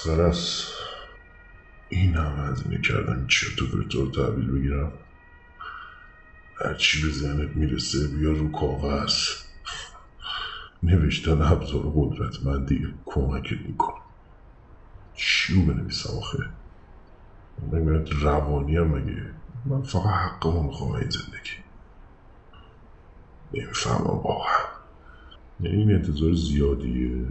مسخره است این همه هزینه کردم چرت و پرت رو تحویل بگیرم. هرچی به ذهنت می‌رسه بیا رو کاغذ. نوشتن ابزار قدرتمندی کمکت می‌کنه. چی رو بنویسم آخه؟ من روانی هم مگه؟ من فقط حقمو می‌خوام این زندگی. نمی‌فهمم واقعا. یعنی این انتظار زیادیه.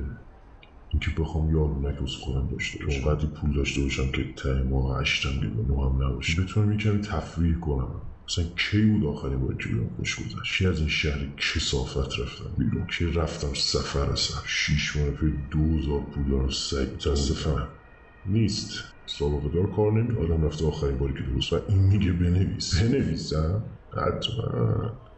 اینکه بخوام یارونک از خودم داشته باشم. اونقدی پول داشته باشم که ته ماه هشتم نو هم نباشه. بتونم کمی تفریح کنم. مثلا کی بود آخرین بار که بیرون خوش گذشت؟ کی از این شهر کسافت رفتم بیرون؟ کی رفتم سفر اصلا شیش ماه پی دوزار پول دارم سگ متاسفم نیست. سابقه دار کار نمی آدم رفته آخرین باری که درست و این میگه بنویس. بنویسم حتما.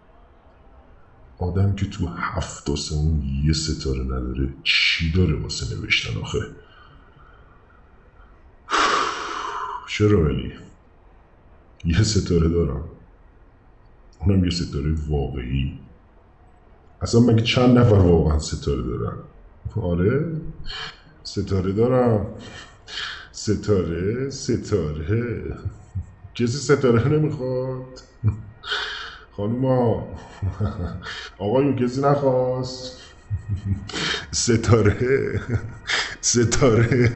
آدم که تو هفت آسمون یه ستاره نداره چی داره واسه نوشتن آخه؟ چرا ولی یه ستاره دارم. اونم یه ستاره واقعی. اصلا مگه چند نفر واقعا ستاره دارن؟ آره؟ ستاره دارم. ستاره ستاره. کسی ستاره نمی‌خواد؟ خانوما. آقایون کسی نخواست. ستاره. ستاره.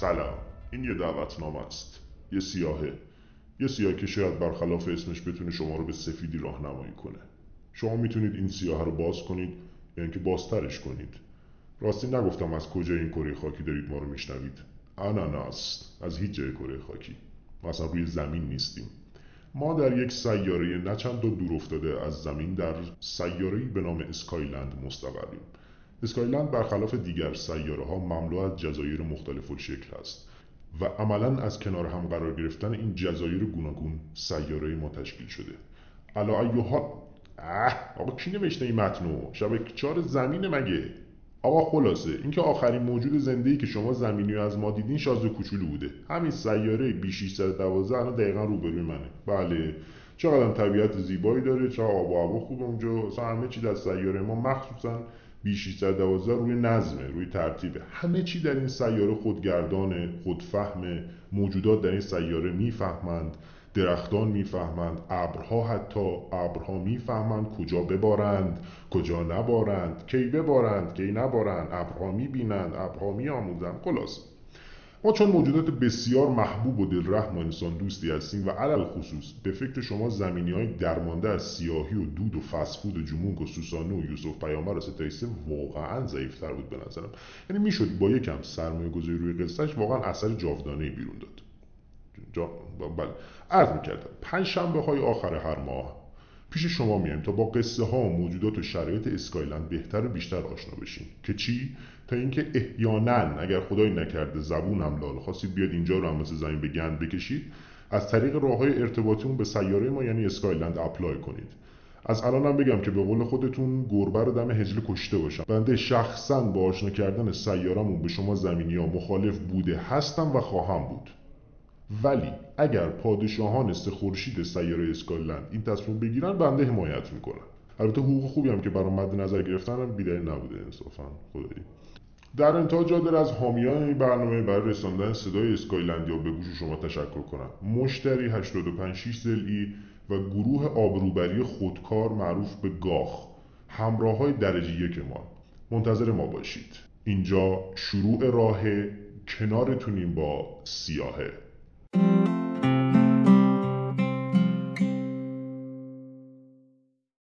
سلام. این یه دعوتنامه است. یه سیاهه. یه سیاه که شاید برخلاف اسمش بتونه شما رو به سفیدی راهنمایی کنه. شما می‌تونید این سیاه رو باز کنید یا اینکه بازترش کنید. راستی نگفتم از کجا این کره خاکی دارید ما رو میشنوید. اناناس از هیچ جای کره خاکی. ما اصلا روی زمین نیستیم. ما در یک سیاره نه چند تا دور افتاده از زمین در سیاره‌ای به نام اسکایلند مستقریم. اسکایلند برخلاف دیگر سیاره ها مملو از جزایر مختلف الشکل است و عملا از کنار هم قرار گرفتن این جزایر گوناگون سیاره ما تشکیل شده. علا ایوها اه آقا کی نوشته این متنو؟ شبکه چهار زمین مگه؟ آقا خلاصه اینکه آخرین موجود زنده که شما زمینی از ما دیدین شازده کوچولو بوده. همین سیاره بی 612 الان دقیقا روبروی منه. بله. چقدر طبیعت زیبایی داره چه آب و هوا خوب اونجا. اصلا همه چی در سیاره ما مخصوصا بی 612 روی نظمه روی ترتیبه. همه چی در این سیاره خودگردانه خودفهمه. موجودات در این سیاره می‌فهمند درختان می‌فهمند ابرها حتی ابرها می‌فهمند کجا ببارند کجا نبارند کی ببارند کی نبارند. ابرها می‌بینند ابرها میآموزند. خلاص ما چون موجودات بسیار محبوب و دلرحم و انسان دوستی هستیم و علل خصوص به فکر شما زمینی های درمانده از سیاهی و دود و فسفود و جمونگ و سوسانو و یوسف پیامبر و ستایسه واقعا ضعیفتر بود به نظرم. یعنی می‌شد با یکم سرمایه گذاری روی قصهش واقعا اثر جاودانه بیرون داد. جا... بله. عرض می‌کردم. پنج شنبه های آخر هر ماه پیش شما میایم تا با قصه ها و موجودات و شرایط اسکایلند بهتر و بیشتر آشنا بشیم. که چی؟ تا اینکه احیانا اگر خدایی نکرده زبونم لال خواستید بیاد اینجا رو هم مثل زمین به گند بکشید از طریق راه های ارتباطیمون به سیاره ما یعنی اسکایلند apply کنید. از الانم بگم که به قول خودتون گربه رو دم هجله کشته باشم. بنده شخصا با آشنا کردن سیارمون به شما زمینی ها مخالف بوده هستم و خواهم بود. ولی اگر پادشاهان سه سیاره اسکایلند این تصمیم بگیرن بنده حمایت می‌کنم البته حقوق خوبی هم که برای مد نظر گرفتنم بیدلیل نبوده انصافا خدایی. در انتها جا از حامیان این برنامه برای رساندن صدای اسکایلندیا به گوش شما تشکر کنم. مشتری 856 زلی و گروه آبروبری خودکار معروف به گاخ. همراه های درجه یک ما. منتظر ما باشید. اینجا شروع راه کنارتونیم با سیاهه. Thank you.